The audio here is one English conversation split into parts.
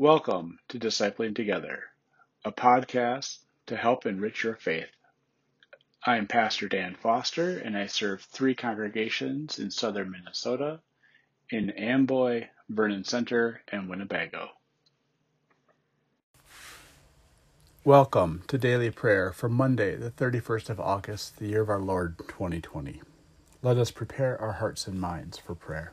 Welcome to Discipling Together, a podcast to help enrich your faith. I am Pastor Dan Foster, and I serve three congregations in southern Minnesota in Amboy, Vernon Center, and Winnebago. Welcome to Daily Prayer for Monday, the 31st of August, the year of our Lord 2020. Let us prepare our hearts and minds for prayer.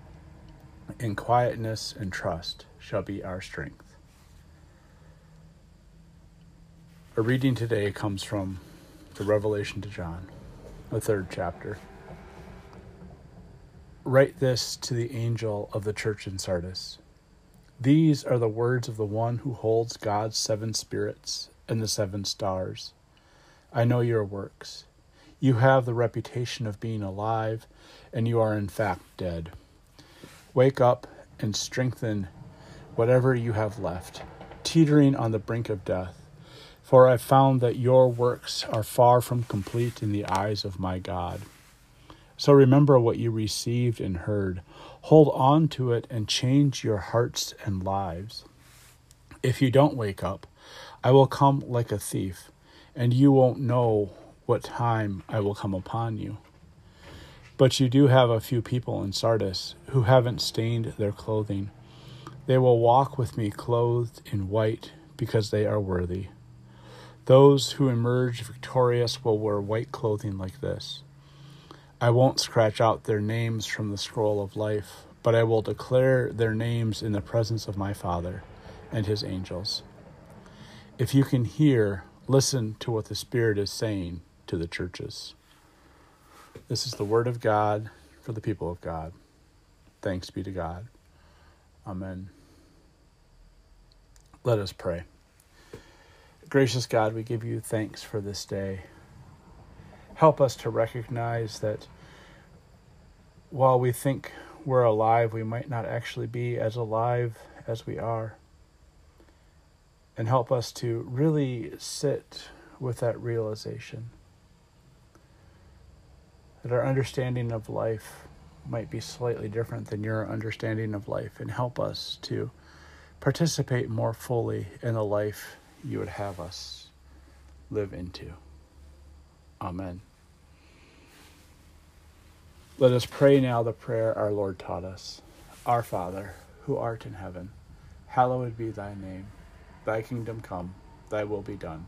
in quietness and trust shall be our strength. A reading today comes from the Revelation to John, the third chapter. Write this to the angel of the church in Sardis. These are the words of the one who holds God's seven spirits and the seven stars. I know your works. You have the reputation of being alive, and you are in fact dead. Wake up and strengthen whatever you have left, teetering on the brink of death. For I found that your works are far from complete in the eyes of my God. So remember what you received and heard. Hold on to it and change your hearts and lives. If you don't wake up, I will come like a thief, and you won't know what time I will come upon you. But you do have a few people in Sardis who haven't stained their clothing. They will walk with me clothed in white because they are worthy. Those who emerge victorious will wear white clothing like this. I won't scratch out their names from the scroll of life, but I will declare their names in the presence of my Father and his angels. If you can hear, listen to what the Spirit is saying to the churches. This is the word of God for the people of God. Thanks be to God. Amen. Let us pray. Gracious God, we give you thanks for this day. Help us to recognize that while we think we're alive, we might not actually be as alive as we are. And help us to really sit with that realization our understanding of life might be slightly different than your understanding of life and help us to participate more fully in the life you would have us live into. Amen. Let us pray now the prayer our Lord taught us Our Father, who art in heaven, hallowed be thy name. Thy kingdom come, thy will be done,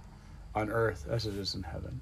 on earth as it is in heaven.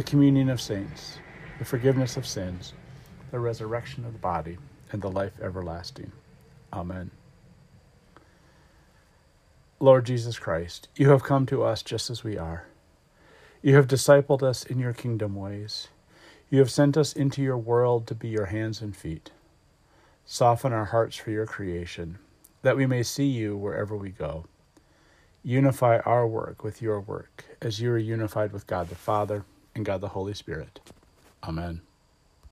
the communion of saints, the forgiveness of sins, the resurrection of the body, and the life everlasting. Amen. Lord Jesus Christ, you have come to us just as we are. You have discipled us in your kingdom ways. You have sent us into your world to be your hands and feet. Soften our hearts for your creation, that we may see you wherever we go. Unify our work with your work, as you are unified with God the Father and God the Holy Spirit. Amen.